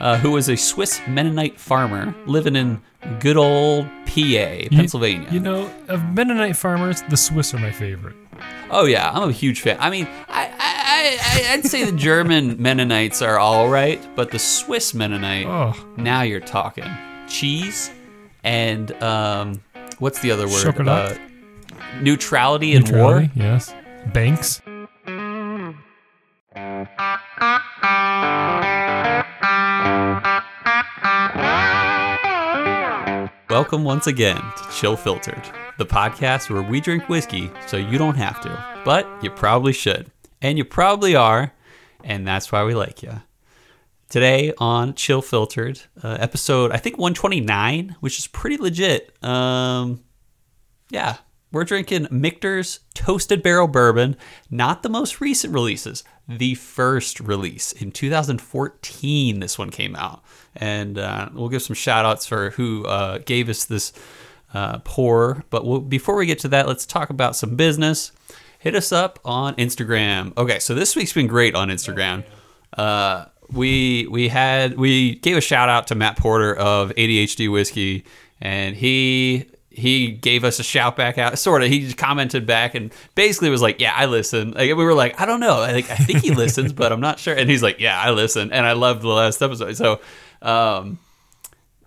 uh, who was a Swiss Mennonite farmer living in good old PA, Pennsylvania. You know, of Mennonite farmers, the Swiss are my favorite. Oh yeah, I'm a huge fan. I mean, I, I, I I'd say the German Mennonites are all right, but the Swiss Mennonite, Oh. now you're talking cheese and um, what's the other word? Uh, neutrality in Neutrality, war. yes. Banks. Welcome once again to Chill Filtered, the podcast where we drink whiskey so you don't have to, but you probably should, and you probably are, and that's why we like you. Today on Chill Filtered, uh, episode I think 129, which is pretty legit. Um, yeah, we're drinking Michter's Toasted Barrel Bourbon, not the most recent releases, the first release in 2014. This one came out, and uh, we'll give some shout outs for who uh, gave us this uh, pour. But we'll, before we get to that, let's talk about some business. Hit us up on Instagram. Okay, so this week's been great on Instagram. Uh, we we had we gave a shout out to Matt Porter of ADHD Whiskey, and he he gave us a shout back out. Sort of, he just commented back and basically was like, "Yeah, I listen." Like we were like, "I don't know, I think I think he listens, but I'm not sure." And he's like, "Yeah, I listen," and I loved the last episode. So. Um,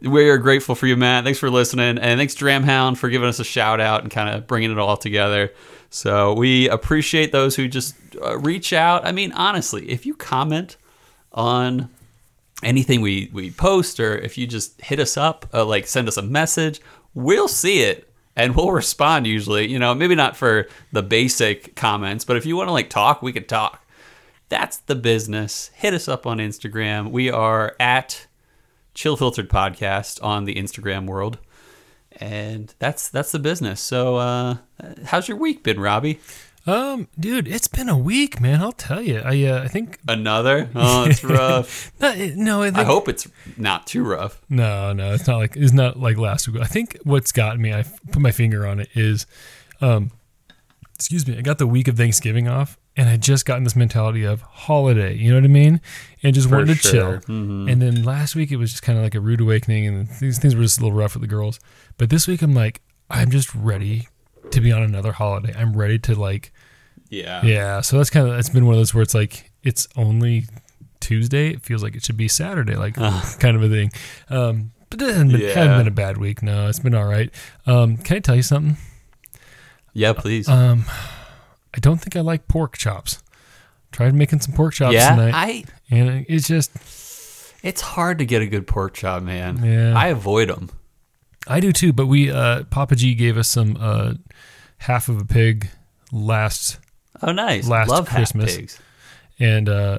we are grateful for you, Matt. Thanks for listening, and thanks Dramhound for giving us a shout out and kind of bringing it all together. So we appreciate those who just uh, reach out. I mean, honestly, if you comment on anything we we post, or if you just hit us up, uh, like send us a message, we'll see it and we'll respond. Usually, you know, maybe not for the basic comments, but if you want to like talk, we could talk. That's the business. Hit us up on Instagram. We are at Chill Filtered Podcast on the Instagram world. And that's that's the business. So uh how's your week been, Robbie? Um, dude, it's been a week, man. I'll tell you. I uh, I think Another? Oh, it's rough. not, no. I, think, I hope it's not too rough. No, no, it's not like it's not like last week. I think what's gotten me, I put my finger on it, is, um, excuse me, I got the week of Thanksgiving off, and I just gotten this mentality of holiday. You know what I mean? And just For wanted to sure. chill. And then last week it was just kind of like a rude awakening, and these things were just a little rough with the girls. But this week I'm like, I'm just ready to be on another holiday. I'm ready to like, Yeah. yeah. So that's kind of it's been one of those where it's like it's only Tuesday. It feels like it should be Saturday, like kind of a thing. Um, but it hasn't been, Yeah. hasn't been a bad week. No, it's been all right. Um, can I tell you something? Yeah, please. Um, I don't think I like pork chops. Tried making some pork chops yeah, tonight, I and it's just it's hard to get a good pork chop, man. Yeah. I avoid them. I do too. But we uh, Papa G gave us some uh, half of a pig last Oh, nice. Last Love half Christmas. pigs. and uh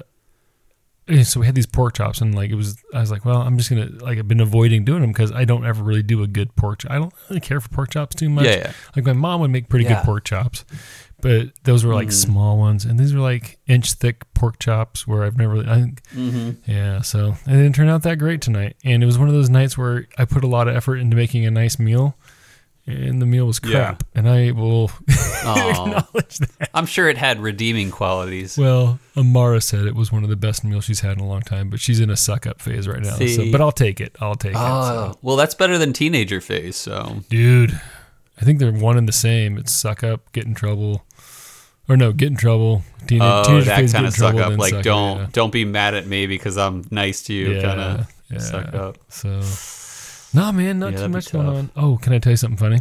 and so we had these pork chops and like it was i was like well i'm just gonna like i've been avoiding doing them because i don't ever really do a good pork chop i don't really care for pork chops too much Yeah, yeah. like my mom would make pretty Yeah. good pork chops but those were like Mhm. small ones and these were like inch thick pork chops where i've never i think Mm-hmm. yeah so it didn't turn out that great tonight and it was one of those nights where i put a lot of effort into making a nice meal and the meal was Yeah. crap and i will acknowledge that I'm sure it had redeeming qualities. Well, Amara said it was one of the best meals she's had in a long time, but she's in a suck up phase right now. So, See? but I'll take it. I'll take it. Oh, So. well, that's better than teenager phase. So Dude, I think they're one and the same. It's suck up, get in trouble, or no, get in trouble. Teen- oh, teenage that kind of suck up. Like suck don't yeah. don't be mad at me because I'm nice to you. Yeah, kind of yeah. suck up. So, no, man, not too much going on. Oh, can I tell you something funny?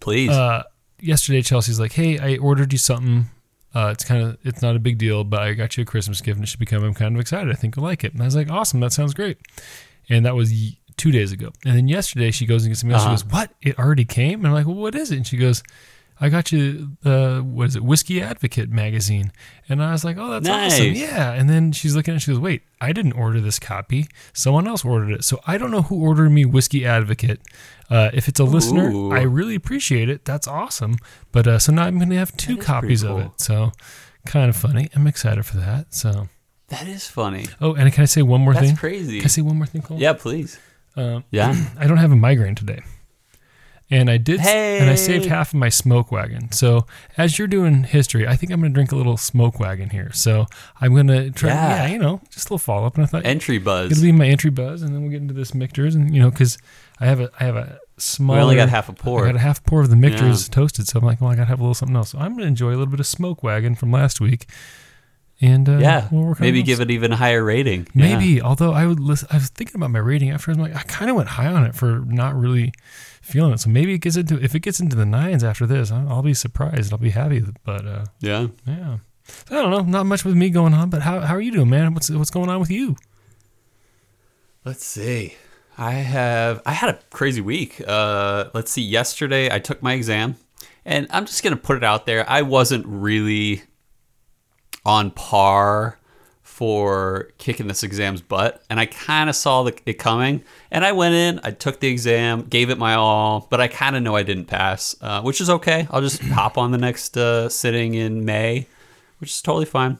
Please. Uh, yesterday, Chelsea's like, "Hey, I ordered you something. Uh, it's kind of it's not a big deal, but I got you a Christmas gift, and it should be coming. I'm kind of excited. I think you'll like it." And I was like, "Awesome, that sounds great." And that was y- two days ago. And then yesterday, she goes and gets me. Uh-huh. She goes, "What? It already came?" And I'm like, "Well, what is it?" And she goes. I got you the what is it, Whiskey Advocate magazine, and I was like, "Oh, that's awesome, yeah." And then she's looking at, it, she goes, "Wait, I didn't order this copy. Someone else ordered it, so I don't know who ordered me Whiskey Advocate. Uh, if it's a listener, Ooh. I really appreciate it. That's awesome. But uh, so now I'm going to have two copies pretty of it. So kind of funny. I'm excited for that. So that is funny. oh, and can I say one more That's thing? crazy. Can I say one more thing, Cole? Yeah, please. Um, Yeah. I don't have a migraine today. And I did, and I saved half of my smoke wagon. So as you're doing history, I think I'm going to drink a little smoke wagon here. So I'm going to try, yeah. Yeah. you know, just a little follow up. And I thought Entry buzz, it'll be my entry buzz, and then we'll get into this Michter's, and you know, because I have a, I have a small. We only got half a pour. I got a half pour of the Michter's toasted, so I'm like, well, I got to have a little something else. So I'm going to enjoy a little bit of smoke wagon from last week, and uh, yeah, we'll maybe give it even a higher rating. Yeah. Maybe, although I would listen, I was thinking about my rating after. I'm like, I kind of went high on it for not really feeling it. So maybe it gets into if it gets into the nines after this, I'll, I'll be surprised. I'll be happy. But uh, Yeah. yeah, I don't know. Not much with me going on. But how how are you doing, man? What's what's going on with you? Let's see. I have I had a crazy week. Uh, let's see. Yesterday I took my exam, and I'm just gonna put it out there. I wasn't really on par for kicking this exam's butt, and I kind of saw the, it coming. And I went in, I took the exam, gave it my all, but I kind of know I didn't pass, uh, which is okay. I'll just hop on the next uh, sitting in May, which is totally fine.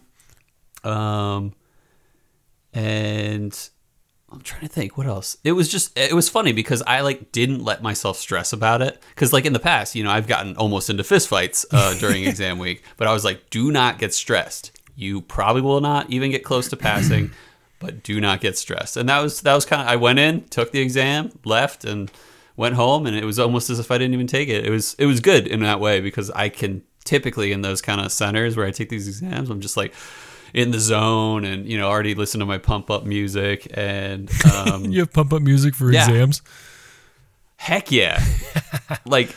Um, and I'm trying to think what else. It was just it was funny because I like didn't let myself stress about it because like in the past, you know, I've gotten almost into fistfights uh, during exam week, but I was like, do not get stressed. You probably will not even get close to passing, but do not get stressed. And that was that was kind of I went in, took the exam, left, and went home, and it was almost as if I didn't even take it. It was it was good in that way because I can typically in those kind of centers where I take these exams, I'm just like in the zone and you know already listen to my pump up music and um, You have pump up music for Yeah. exams. heck yeah like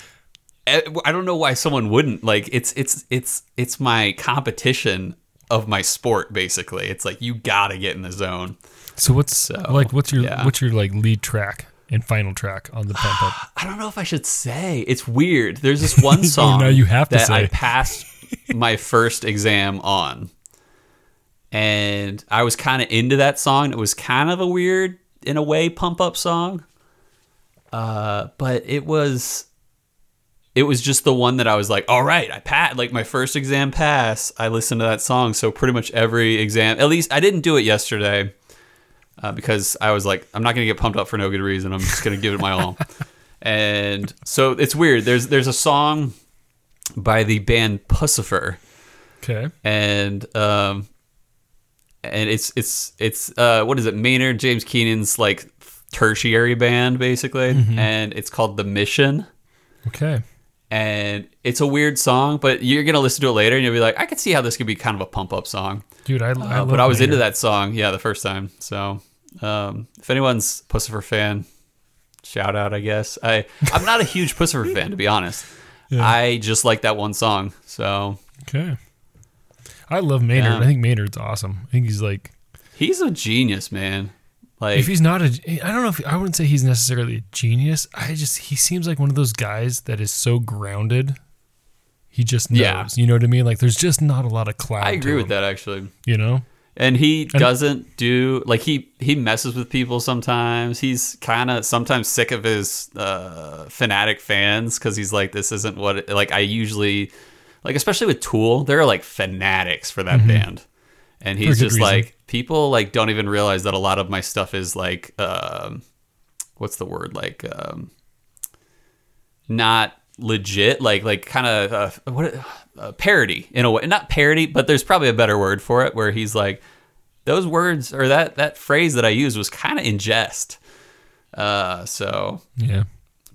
eh, i don't know why someone wouldn't like it's it's it's it's my competition of my sport basically. It's like you gotta get in the zone. So what's So, like what's your yeah. what's your like lead track and final track on the pump up? i don't know if i should say. It's weird. There's this one song now you have to that i passed my first exam on. And i was kind of into that song. It was kind of a weird in a way pump up song. Uh but it was it was just the one that I was like, all right, I passed. Like my first exam pass, I listened to that song. So pretty much every exam, at least I didn't do it yesterday uh, because I was like, I'm not going to get pumped up for no good reason. I'm just going to give it my all. and so it's weird. There's there's a song by the band Puscifer, Okay. and um, and it's it's it's uh, what is it? Maynard James Keenan's like tertiary band basically, and it's called The Mission Okay. And it's a weird song, but you're gonna listen to it later and you'll be like, I could see how this could be kind of a pump up song. Dude, I, I Uh, but I was into that song, yeah, the first time. So um, if anyone's Puscifer fan, shout out, I guess. I I'm not a huge Puscifer fan to be honest. Yeah. I just like that one song. So Okay. I love Maynard. Yeah. I think Maynard's awesome. I think he's like he's a genius, man. Like if he's not a I don't know if I wouldn't say he's necessarily a genius. I just he seems like one of those guys that is so grounded. He just knows. Yeah. You know what I mean? Like there's just not a lot of cloud. I agree with him, that actually. You know? And he doesn't do like he he messes with people sometimes. He's kind of sometimes sick of his uh, fanatic fans because he's like, this isn't what it, like I usually like, especially with Tool. There are like fanatics for that band, and Mm-hmm. For a he's just reason. like people like don't even realize that a lot of my stuff is like um, what's the word? Like um, not legit like like kind of uh, what uh, parody in a way not parody but there's probably a better word for it where he's like those words or that that phrase that i used was kind of in jest. Uh so Yeah.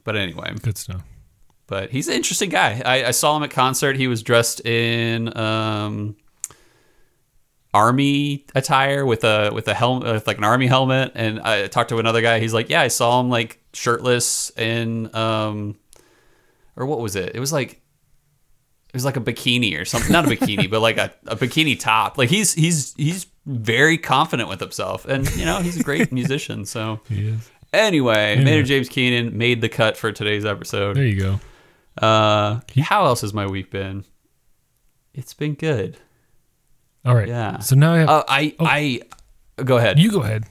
but anyway. Good stuff. but he's an interesting guy. I, I saw him at concert. He was dressed in um army attire with a with a helmet with like an army helmet. And i talked to another guy. He's like yeah i saw him like shirtless in um or what was it? It was like it was like a bikini or something. Not a bikini but like a, a bikini top. Like he's he's he's very confident with himself. And you know he's a great musician so. He is. anyway maynard james keenan made the cut for today's episode. There you go. uh, how else has my week been? It's been good. All right. Yeah. So now I have Uh, I I go ahead. you go ahead.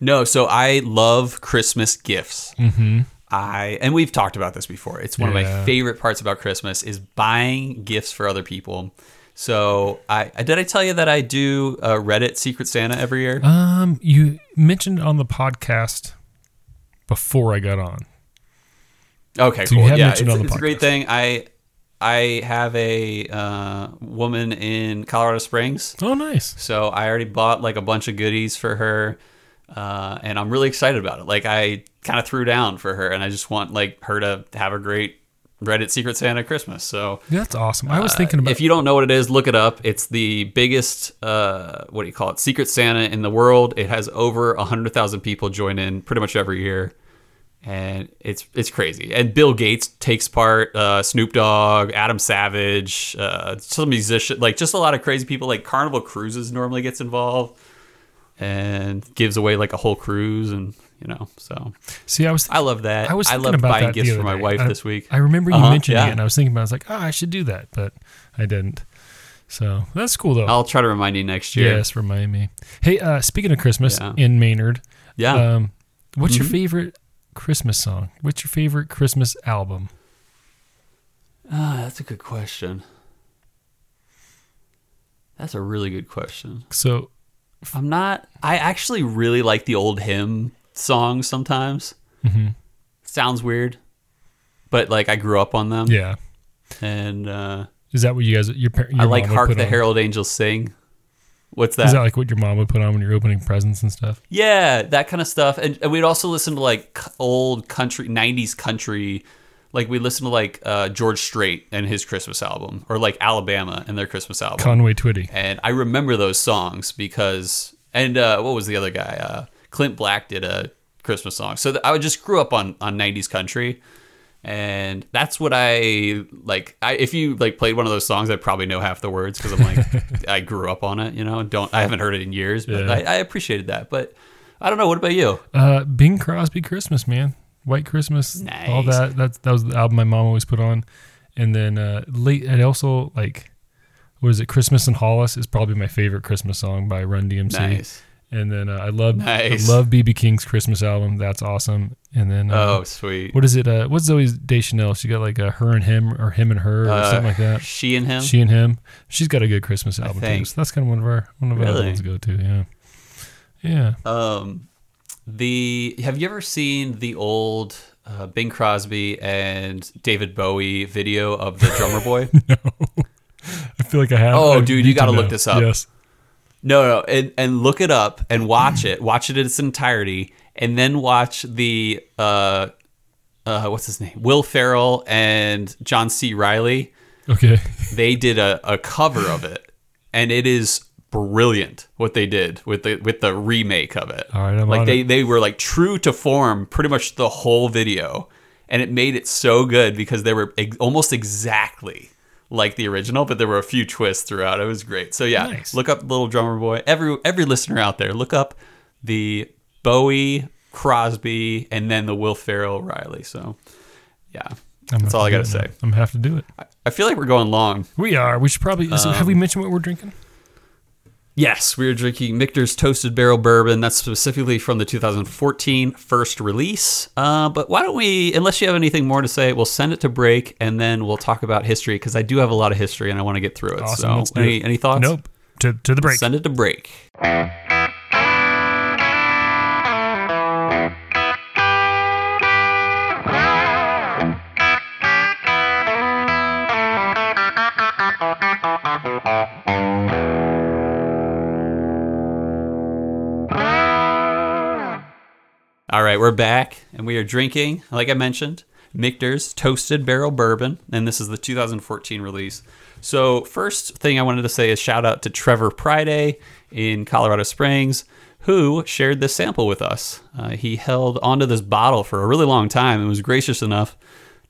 no, so I love Christmas gifts. Mm-hmm. I and we've talked about this before. It's one of my favorite parts about Christmas is buying gifts for other people. So I did I tell you that I do a Reddit Secret Santa every year? Um, you mentioned on the podcast before I got on. Okay, So cool. Yeah, it's, it's a great thing. I I have a uh, woman in Colorado Springs, Oh, nice. so I already bought like a bunch of goodies for her, uh, and I'm really excited about it. Like I kind of threw down for her, and I just want like her to have a great Reddit Secret Santa Christmas. So That's awesome. I was thinking about Uh, if you don't know what it is, look it up. It's the biggest, uh, what do you call it, Secret Santa in the world. It has over 100,000 people join in pretty much every year. And it's it's crazy. And Bill Gates takes part, uh, Snoop Dogg, Adam Savage, uh, some musician, like just a lot of crazy people. Like Carnival Cruises normally gets involved and gives away like a whole cruise. And, you know, so see, I was I love that. I was I thinking love about buying gifts for my day. wife I- this week. I remember you Uh-huh, mentioning yeah. it, and I was thinking about. it. I was like, oh, I should do that, but I didn't. So that's cool though. I'll try to remind you next year. Yes, remind me. Hey, uh, speaking of Christmas Yeah. in Maynard, Yeah. um, what's your Mhm. favorite Christmas song? What's your favorite Christmas album? Ah, that's a good question. That's a really good question. So, I'm not. I actually really like the old hymn songs sometimes. mhm, Sounds weird, but like I grew up on them. yeah, And uh, is that what you guys your, par- your I like "Hark the on? Herald Angels Sing." What's that? Is that? like what your mom would put on when you're opening presents and stuff? yeah, that kind of stuff. And, and we'd also listen to like old country, '90s country. Like we listen to like uh, George Strait and his Christmas album, or like Alabama and their Christmas album. Conway Twitty. and I remember those songs because and uh, what was the other guy? Uh, Clint Black did a Christmas song. So th- I would just grew up on on '90s country, and that's what I like. I, if you like played one of those songs, I'd probably know half the words because I'm like I grew up on it. You know, don't I haven't heard it in years, but Yeah. I, I appreciated that. But I don't know. What about you? Uh, Bing Crosby Christmas, man. White Christmas, all Nice. that. That's that was the album my mom always put on. And then uh, late, and also like, what is it? Christmas in Hollis is probably my favorite Christmas song by Run DMC. Nice. And then uh, I love Nice. I love BB King's Christmas album. That's awesome. And then uh, Oh, sweet. what is it? Uh, what's Zooey Deschanel? She got like a her and him or him and her or Uh, something like that. She and him. She and him. She's got a good Christmas album too. So that's kind of one of our one of our other ones to go to. Yeah. Yeah. Um, the have you ever seen the old uh, Bing Crosby and David Bowie video of the Drummer Boy? no, I feel like I have. Oh, I dude, you gotta to look this up. Yes. No, no, and and look it up and watch it. Watch it in its entirety, and then watch the uh, uh, what's his name? Will Ferrell and John C. Reilly. Okay. They did a, a cover of it, and it is brilliant what they did with the with the remake of it. All right, I'm like they it. they were like true to form pretty much the whole video, and it made it so good because they were ex- almost exactly like the original, but there were a few twists throughout. It was great. So yeah, Nice. look up Little Drummer Boy. Every every listener out there, look up the Bowie Crosby and then the Will Ferrell Reilly. So yeah, I'm that's all I gotta to say. I'm gonna have to do it. I feel like we're going long. We are. We should probably. so have we Um, mentioned what we're drinking? Yes, we are drinking Michter's Toasted Barrel Bourbon. That's specifically from the 2014 first release. Uh, but why don't we, unless you have anything more to say, we'll send it to break and then we'll talk about history because I do have a lot of history and I want to get through it. Awesome. So, any, it. any thoughts? Nope. To to the break. Send it to break. All right, we're back and we are drinking, like I mentioned, Michter's Toasted Barrel Bourbon, and this is the 2014 release. So, first thing I wanted to say is shout out to Trevor Priday in Colorado Springs, who shared this sample with us. Uh, he held onto this bottle for a really long time and was gracious enough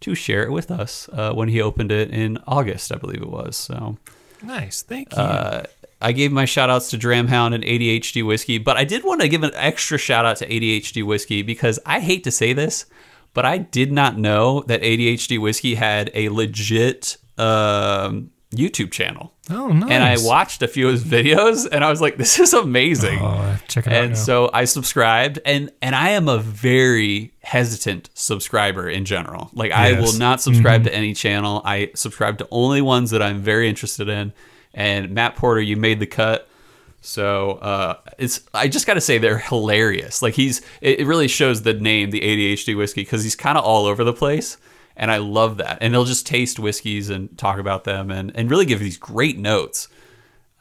to share it with us uh, when he opened it in August, I believe it was. So, Nice. Thank you. uh, I gave my shout outs to Dramhound and ADHD Whiskey, but I did want to give an extra shout out to ADHD Whiskey because I hate to say this, but I did not know that ADHD Whiskey had a legit um, YouTube channel. oh, nice. And I watched a few of his videos and I was like, this is amazing. Oh, check it out and so I subscribed and and I am a very hesitant subscriber in general. Like I Yes. Mm-hmm. will not subscribe to any channel. I subscribe to only ones that I'm very interested in. And Matt Porter, you made the cut. So uh, it's I just got to say they're hilarious. Like he's it, really shows the name, the ADHD whiskey, because he's kind of all over the place. And I love that. And they'll just taste whiskeys and talk about them and, and really give these great notes.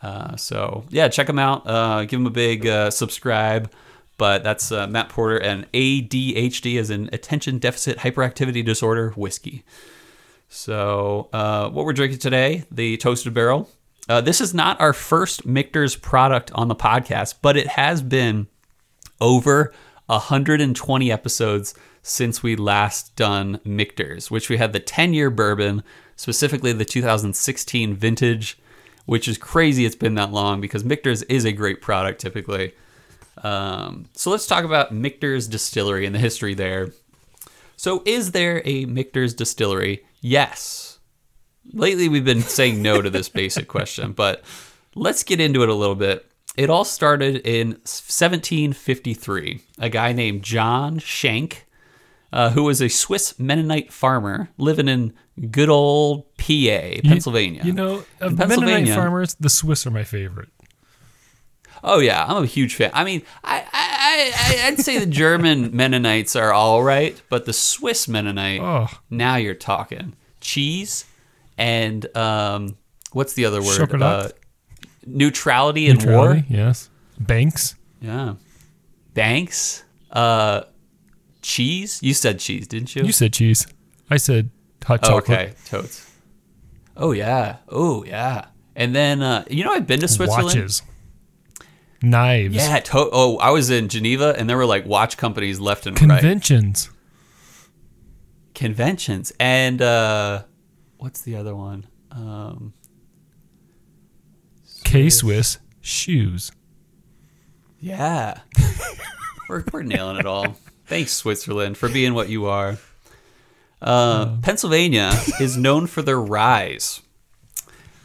Uh, so, yeah, check them out. Uh, give them a big uh, subscribe. But that's uh, Matt Porter and ADHD is an attention deficit hyperactivity disorder whiskey. So, uh, what we're drinking today, the Toasted Barrel. Uh, this is not our first Michter's product on the podcast, but it has been over 120 episodes since we last done Michter's, which we had the 10 year bourbon, specifically the 2016 vintage, which is crazy it's been that long because Michter's is a great product typically. Um, so let's talk about Michter's distillery and the history there. So, is there a Michter's distillery? Yes. Lately, we've been saying no to this basic question, but let's get into it a little bit. It all started in 1753. A guy named John Shank, uh, who was a Swiss Mennonite farmer living in good old PA, Pennsylvania. You know, of Mennonite farmers, the Swiss are my favorite. Oh yeah, I'm a huge fan. I mean, I, I, I I'd say the German Mennonites are all right, but the Swiss Mennonite, Oh. now you're talking cheese and um, what's the other word? Uh, neutrality in war. Yes. Banks. Yeah, banks. Uh, cheese. You said cheese, didn't you? You said cheese. I said hot Oh, chocolate. okay, totes. Oh yeah. Oh yeah. And then uh, you know I've been to Switzerland. Watches. Knives. Yeah. To- oh, I was in Geneva, and there were like watch companies left and right. Conventions. conventions and uh what's the other one? Um K Swiss. Shoes. yeah. We're, we're nailing it all. Thanks switzerland for being what you are. Uh, pennsylvania is known for their ryes.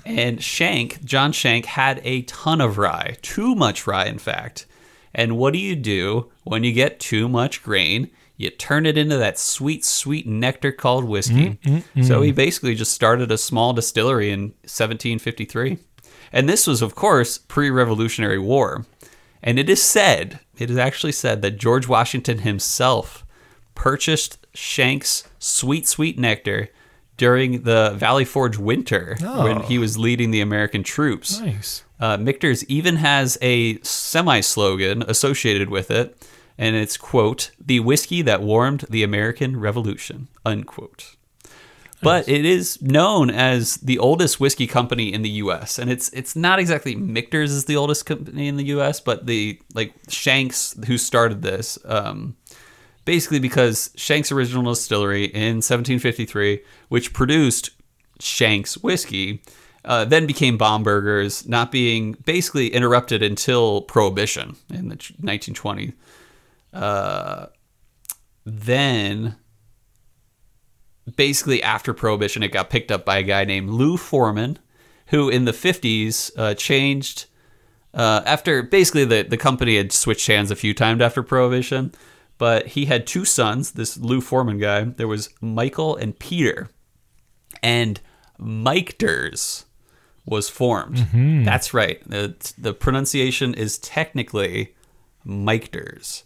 And shank john shank had a ton of rye too much rye in fact. And what do you do when you get too much grain you turn it into that sweet sweet nectar called whiskey. Mm, mm, mm. So he basically just started a small distillery in 1753 and this was of course pre-revolutionary war. And it is said it is actually said that george washington himself purchased shank's sweet sweet nectar during the valley forge winter when Oh. he was leading the american troops. Nice. uh, Michter's even has a semi slogan associated with it, and it's, quote, the whiskey that warmed the American Revolution, unquote. But it is known as the oldest whiskey company in the U.S., and it's it's not exactly Michter's is the oldest company in the U.S., but the like Shanks who started this, um, basically because Shanks' original distillery in 1753, which produced Shanks whiskey, uh, then became Bombergers, not being basically interrupted until Prohibition in the 1920s. Uh, then, basically after Prohibition, it got picked up by a guy named Lou Forman, who in the 50s uh, changed. Uh, after basically the, the company had switched hands a few times after Prohibition, but he had two sons, this Lou Forman guy. There was Michael and Peter. And Mike Durs was formed. That's right. The, the pronunciation is technically Mike Durs.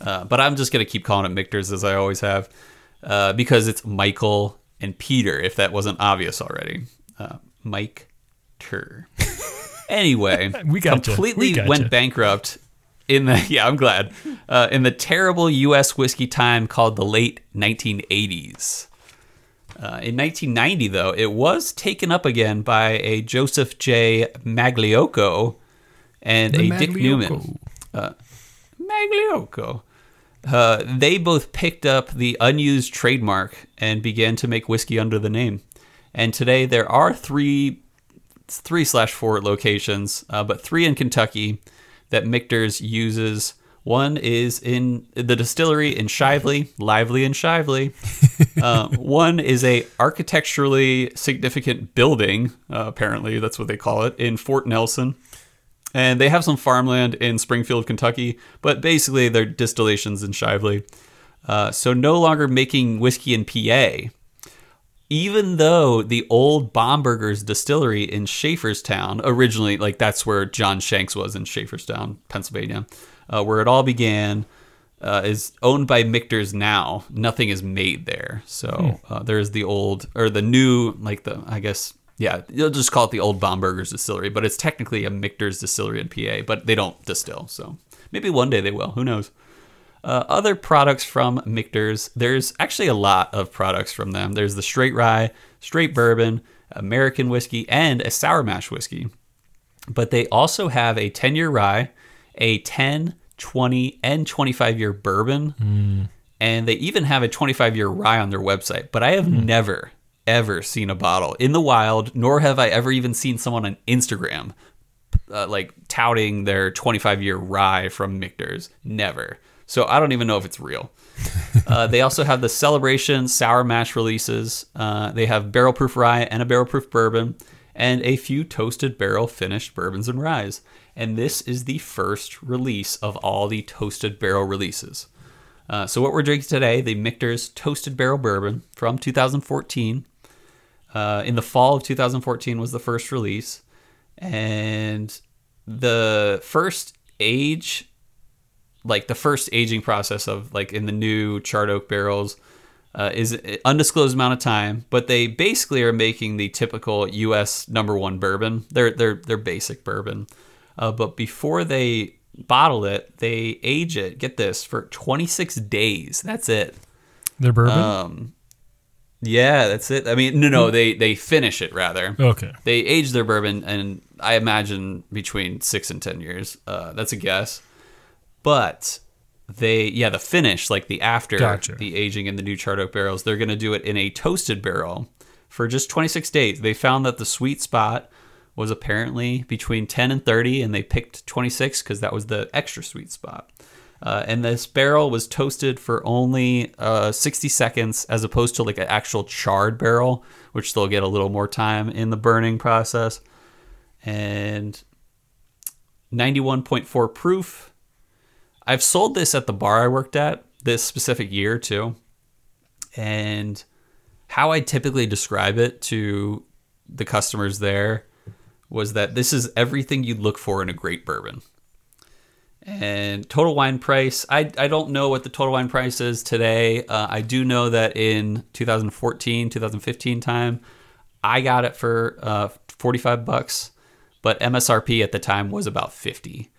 Uh, but I'm just going to keep calling it Michters as I always have uh, because it's Michael and Peter, if that wasn't obvious already. Uh, Mike Tur. Anyway, We gotcha. completely We gotcha. went bankrupt in the yeah, I'm glad. Uh, in the terrible U.S. whiskey time called the late 1980s. Uh, in 1990, though, it was taken up again by a Joseph J. Magliocco and The a Dick Newman. Magliocco. Uh, they both picked up the unused trademark and began to make whiskey under the name. And today there are three, three slash four locations, uh, but three in Kentucky that Michter's uses. One is in the distillery in Shively, lively in Shively. Uh, one is a architecturally significant building, uh, apparently that's what they call it, in Fort Nelson and they have some farmland in Springfield, Kentucky, but basically they're distillations in Shively. Uh, so no longer making whiskey in PA, even though the old Bombergers distillery in Schaefferstown, originally, like that's where John Shanks was in Schaefferstown, Pennsylvania, uh, where it all began. uh, is owned by Michter's now. Nothing is made there. So uh, there's the old or the new, like the I guess yeah, you'll just call it the old Bomberger's distillery, but it's technically a Michter's distillery in PA, but they don't distill. So maybe one day they will. Who knows? Uh, other products from Michter's, there's actually a lot of products from them. There's the straight rye, straight bourbon, American whiskey, and a sour mash whiskey. But they also have a 10 year rye, a 10, 20, and 25 year bourbon. And they even have a 25 year rye on their website. But I have never, ever seen a bottle in the wild, nor have I ever even seen someone on Instagram uh, like touting their 25 year rye from Michter's. Never. So I don't even know if it's real. uh, they also have the celebration sour mash releases. Uh, they have barrel proof rye and a barrel proof bourbon, and a few toasted barrel finished bourbons and ryes. And this is the first release of all the toasted barrel releases. Uh, so what we're drinking today, the Michter's Toasted Barrel Bourbon from 2014. Uh, in the fall of 2014 was the first release, and the first age, like the first aging process of like in the new charred oak barrels, uh, is an undisclosed amount of time. But they basically are making the typical U.S. number one bourbon. They're they're they're basic bourbon, uh, but before they bottle it, they age it. Get this for 26 days. That's it. Their bourbon. Um, yeah, that's it. I mean, no, no, they they finish it rather. okay. They age their bourbon, and I imagine between six and ten years. Uh, that's a guess, but they yeah the finish like the after Gotcha. the aging in the new charred oak barrels, they're going to do it in a toasted barrel for just 26 days. They found that the sweet spot was apparently between 10 and 30, and they picked 26 because that was the extra sweet spot. Uh, and this barrel was toasted for only uh, 60 seconds as opposed to like an actual charred barrel, which they'll get a little more time in the burning process. And 91.4 proof. I've sold this at the bar I worked at this specific year too. And how I typically describe it to the customers there was that this is everything you'd look for in a great bourbon. And total wine price, I, I don't know what the total wine price is today. Uh, I do know that in 2014, 2015 time, I got it for uh, 45 bucks, but MSRP at the time was about 50.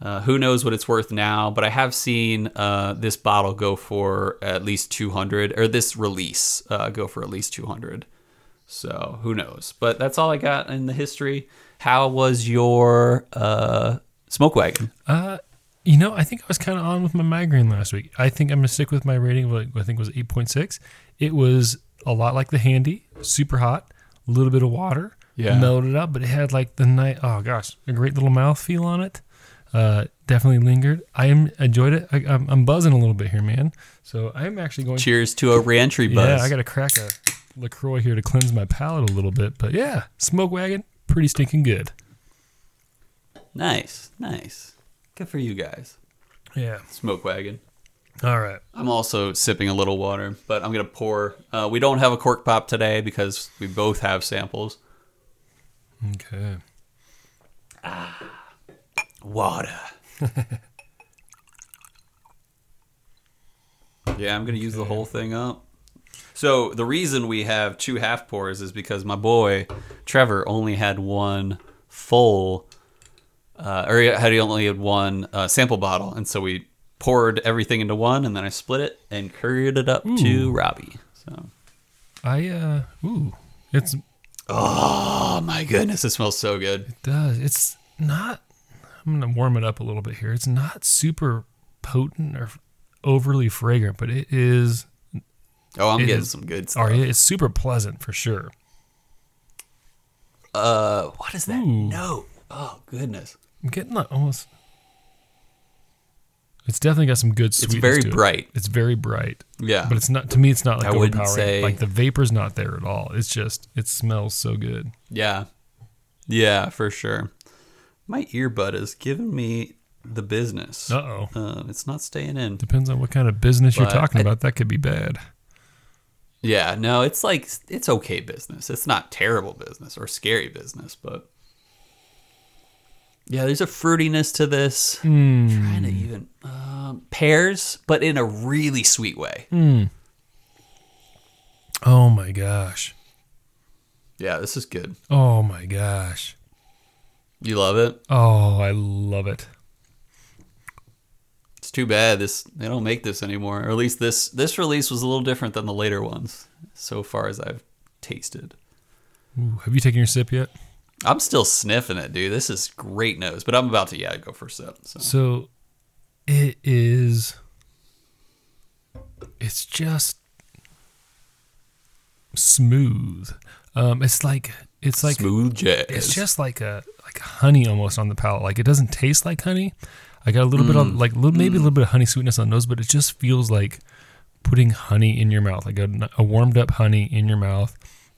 Uh, who knows what it's worth now, but I have seen uh, this bottle go for at least 200, or this release uh, go for at least 200. So who knows? But that's all I got in the history. How was your uh, smoke wagon? Uh, you know, I think I was kind of on with my migraine last week. I think I'm gonna stick with my rating of like I think it was 8.6. It was a lot like the handy, super hot, a little bit of water, Yeah. melted up, but it had like the night. Oh gosh, a great little mouth feel on it. Uh, definitely lingered. I am enjoyed it. I, I'm, I'm buzzing a little bit here, man. So I'm actually going. Cheers to a reentry buzz. Yeah, I got to crack a Lacroix here to cleanse my palate a little bit. But yeah, smoke wagon, pretty stinking good. nice, nice. Good for you guys. Yeah. Smoke wagon. All right. I'm also sipping a little water, but I'm gonna pour. Uh, we don't have a cork pop today because we both have samples. Okay. Ah, Water. yeah, I'm gonna use the whole thing up. So the reason we have two half pours is because my boy Trevor only had one full, uh, or had he only had one uh, sample bottle, and so we poured everything into one, and then I split it and carried it up to Robbie. So, I uh ooh, it's oh my goodness, it smells so good. It does. It's not I'm going to warm it up a little bit here. It's not super potent or overly fragrant, but it is Oh, I'm getting is- some good stuff. or it's super pleasant for sure. Uh, what is that Ooh. note? Oh goodness, I'm getting like almost It's definitely got some good sweetness. it's very to it. bright. It's very bright. Yeah, But it's not to me it's not like I overpowering. say- Like the vapor's not there at all. It's just it smells so good. Yeah. Yeah, for sure. My earbud is giving me the business. Uh-oh. Uh, it's not staying in. Depends on what kind of business you're talking I- about. That could be bad. Yeah, no, it's like it's okay business. It's not terrible business or scary business, but yeah, there's a fruitiness to this. Hmm. trying to even um, pears, but in a really sweet way. Oh my gosh. Yeah, this is good. Oh my gosh. You love it. Oh, I love it. It's too bad this they don't make this anymore. Or at least this this release was a little different than the later ones, so far as I've tasted. Ooh, have you taken your sip yet? I'm still sniffing it, dude. This is great nose, but I'm about to yeah go for a sip. So. So it is it's just smooth. Um it's like it's like Smooth jazz. it's just like a like honey almost on the palate. Like it doesn't taste like honey. I got a little bit of like little, maybe a little bit of honey sweetness on the nose, but it just feels like putting honey in your mouth, like a, a warmed up honey in your mouth.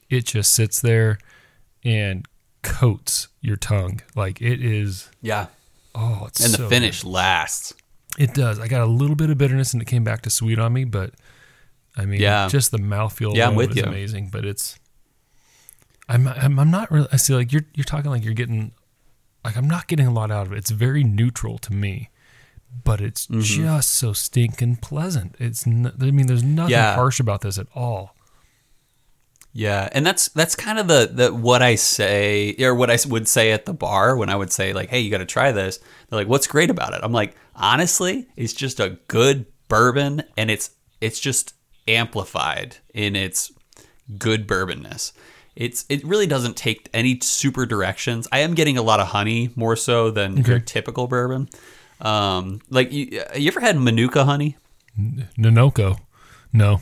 It just sits there and coats your tongue. Like it is. yeah, Oh, it's and so the good. finish lasts. It does. I got a little bit of bitterness and it came back to sweet on me, but I mean, Yeah. just the mouthfeel Yeah, I'm with is you. amazing. But it's, I'm, I'm, I'm not really. I see, like you're, you're talking like you're getting, like I'm not getting a lot out of it. It's very neutral to me, but it's Mm-hmm. just so stinking pleasant. It's, n- I mean, there's nothing Yeah. harsh about this at all. Yeah, and that's that's kind of the, the what I say or what I would say at the bar when I would say like, "Hey, you got to try this." They're like, "What's great about it?" I'm like, "Honestly, it's just a good bourbon, and it's it's just amplified in its good bourbonness. It's it really doesn't take any super directions. I am getting a lot of honey more so than your typical bourbon. Um, like you, you ever had Manuka honey? Nonoko, no.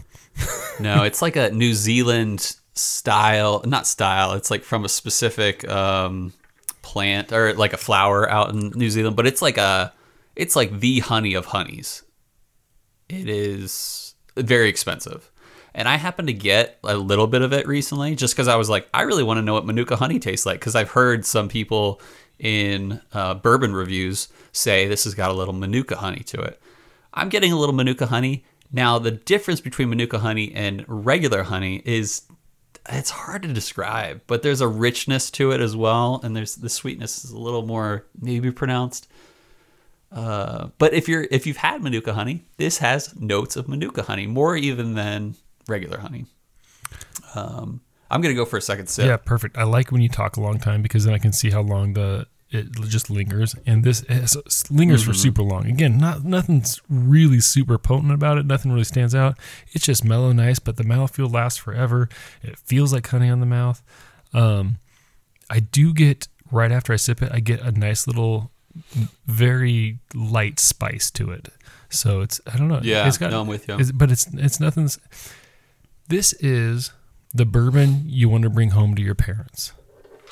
No, it's like a New Zealand style, not style. It's like from a specific um, plant or like a flower out in New Zealand, but it's like a, it's like the honey of honeys. It is very expensive, and I happened to get a little bit of it recently, just because I was like, I really want to know what Manuka honey tastes like, because I've heard some people in uh, bourbon reviews say this has got a little Manuka honey to it. I'm getting a little Manuka honey. Now, the difference between Manuka honey and regular honey is it's hard to describe, but there's a richness to it as well, and there's the sweetness is a little more maybe pronounced. Uh, but if you're if you've had Manuka honey, this has notes of Manuka honey, more even than regular honey. Um, I'm gonna go for a second sip. Yeah, perfect. I like when you talk a long time because then I can see how long the it just lingers, and this is, lingers Mm-hmm. for super long. Again, not nothing's really super potent about it. Nothing really stands out. It's just mellow, nice, but the mouthfeel lasts forever. It feels like honey on the mouth. Um, I do get right after I sip it, I get a nice little, very light spice to it. So it's I don't know. Yeah, it's got, no, I'm with you. it's- but it's it's nothing. This is the bourbon you want to bring home to your parents,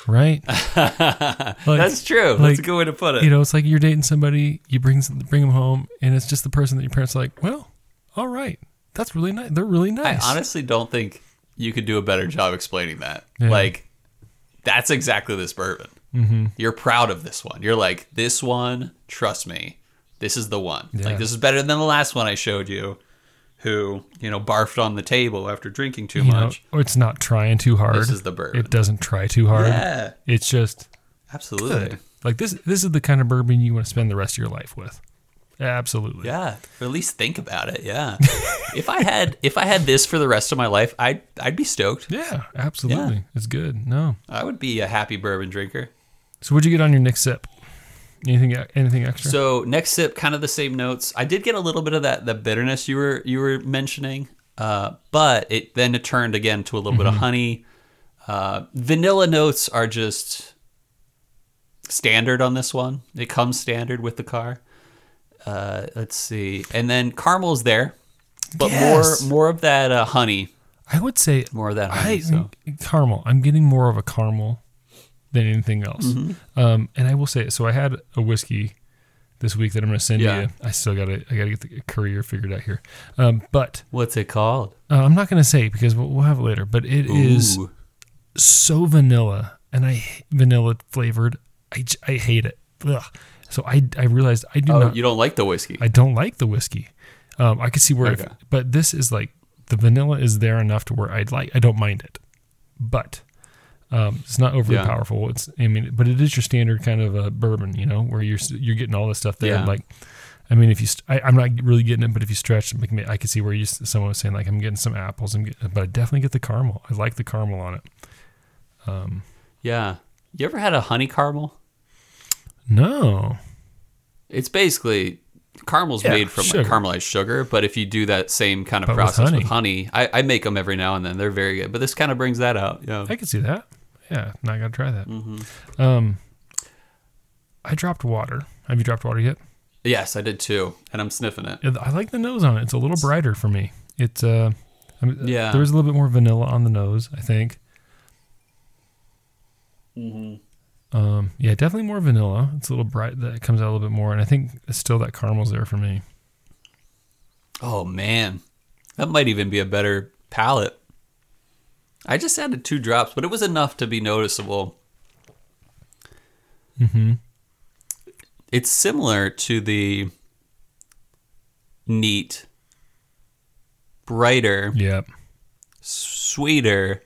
right? That's true. That's like, a good way to put it. You know, it's like you're dating somebody, you bring bring them home, and it's just the person that your parents are like, well, all right, that's really nice. They're really nice. I honestly don't think you could do a better job explaining that. Yeah. Like, that's exactly this bourbon. Mm-hmm. You're proud of this one. You're like, this one, trust me, this is the one. Yeah. Like, this is better than the last one I showed you, who, you know, barfed on the table after drinking too you know, much. or it's not trying too hard. This is the bourbon. It doesn't try too hard. Yeah, It's just absolutely. good. Like this. This is the kind of bourbon you want to spend the rest of your life with. Absolutely. Yeah, or at least think about it. Yeah. if I had if I had this for the rest of my life, I'd I'd be stoked. Yeah, absolutely. It's good. No. I would be a happy bourbon drinker. So what'd you get on your next sip? Anything? Anything extra? So next sip, kind of the same notes. I did get a little bit of that the bitterness you were you were mentioning, uh, but it then it turned again to a little bit of honey. Uh, vanilla notes are just standard on this one. It comes standard with the car. Uh, let's see, and then caramel's there, but Yes. more more of that uh, honey, I would say more of that honey. I so. caramel. I'm getting more of a caramel than anything else. Mm-hmm. Um, and I will say, so I had a whiskey this week that I'm going to send Yeah. you. I still got to I got to get the courier figured out here. Um, but What's it called? uh, I'm not going to say because we'll, we'll have it later. But it is Ooh. so vanilla, and I vanilla flavored. I, I hate it. Ugh. So I I realized I do Oh, not. you don't like the whiskey? I don't like the whiskey. Um, I could see where, if, but this is like the vanilla is there enough to where I'd like. I don't mind it, but um, it's not overly Yeah. powerful. It's I mean, but it is your standard kind of uh, bourbon, you know, where you're you're getting all this stuff there. Yeah. Like I mean, if you, st- I, I'm not really getting it, but if you stretch, I could see where you, someone was saying like, I'm getting some apples, I'm getting, but I definitely get the caramel. I like the caramel on it. Um, Yeah. You ever had a honey caramel? no, It's basically caramel's Yeah, made from like caramelized sugar, but if you do that same kind of But process with honey. honey, I, I make them every now and then. They're very good, but this kind of brings that out. Yeah. I can see that. Yeah, now I gotta try that. Mm-hmm. Um, I dropped water. Have you dropped water yet? Yes, I did too, and I'm sniffing it. I like the nose on it. It's a little brighter for me. It's uh, I mean, Yeah. There is a little bit more vanilla on the nose. I think. Mm-hmm. Um, yeah, definitely more vanilla. It's a little bright. That comes out a little bit more, and I think still that caramel's there for me. Oh man, that might even be a better palate. I just added two drops, but it was enough to be noticeable. Mm-hmm. It's similar to the neat, brighter, Yep. sweeter,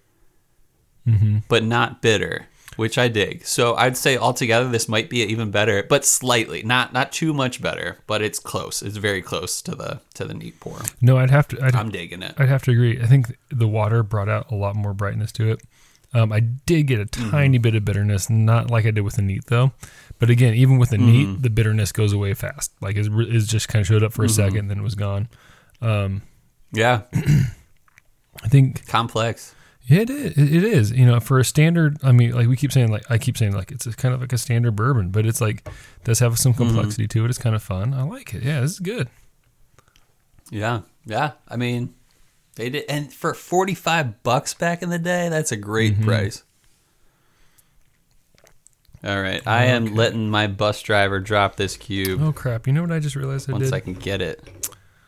Mm-hmm. but not bitter, which I dig. So I'd say altogether this might be even better, but slightly, not not too much better, but it's close. It's very close to the to the neat pour. No, I'd have to. I'd, I'm digging it. I'd have to agree. I think the water brought out a lot more brightness to it. Um, I did get a tiny bit of bitterness, not like I did with the neat though. But again, even with the neat, the bitterness goes away fast. Like it, it just kind of showed up for a second, and then it was gone. Um, Yeah, I think complex. Yeah, it is. It is. You know, for a standard. I mean, like we keep saying, like I keep saying, like it's a, kind of like a standard bourbon, but it's like does have some complexity to it. It's kind of fun. I like it. Yeah, this is good. Yeah, yeah. I mean, they did, and for forty five bucks back in the day, that's a great Mm-hmm. price. All right, I am Okay. letting my bus driver drop this cube Oh crap! You know what I just realized I once did? I can get it.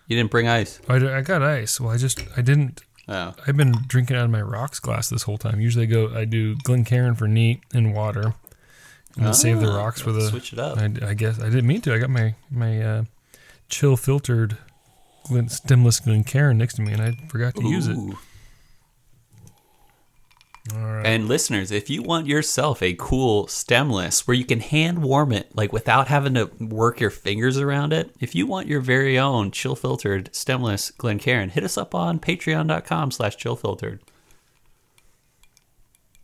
You didn't bring ice. I, I got ice. Well, I just I didn't Oh, I've been drinking out of my rocks glass this whole time. Usually I go, I do Glencairn for neat and water, and then save the Ah, rocks for the. switch it up. I, I guess I didn't mean to. I got my my uh, chill filtered Glen, stemless Glencairn next to me, and I forgot to use it. Right. And listeners, if you want yourself a cool stemless where you can hand warm it, like without having to work your fingers around it, if you want your very own chill filtered stemless Glencairn, hit us up on patreon.com slash chill filtered.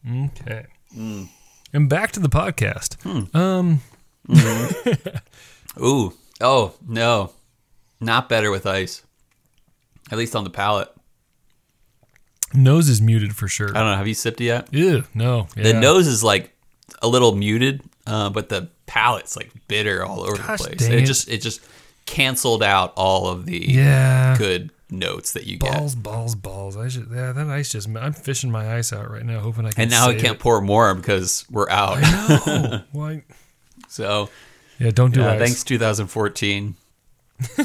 Okay. Mm. And back to the podcast. Hmm. Um. Ooh. Oh, no. Not better with ice. At least on the palate. Nose is muted for sure. I don't know. Have you sipped it yet? Ew. No. The nose is like a little muted, uh, but the palate's like bitter all over Gosh the place. It it. just it just canceled out all of the Yeah. good notes that you get. Balls, balls, balls. I should. Yeah, that ice just. I'm fishing my ice out right now, hoping I can. And now I can't it. pour more because we're out. No. Why? so Yeah, don't do yeah, thanks 2014.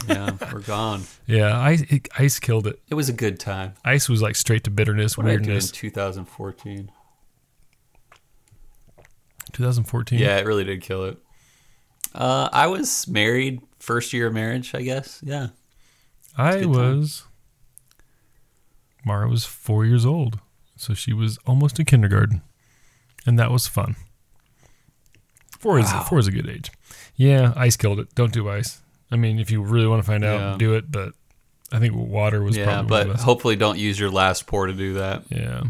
Yeah, we're gone. Yeah, ice, it, ice killed it. It was a good time. Ice was like straight to bitterness, What do in weirdness. 2014? 2014. Yeah, it really did kill it. Uh, I was married, first year of marriage, I guess. Yeah. I good time. was. Mara was four years old, so she was almost in kindergarten, and that was fun. Four is four is a good age. Yeah, ice killed it. Don't do ice. I mean, if you really want to find out, Yeah. do it. But I think water was Yeah, probably but of the best. hopefully don't use your last pour to do that, yeah.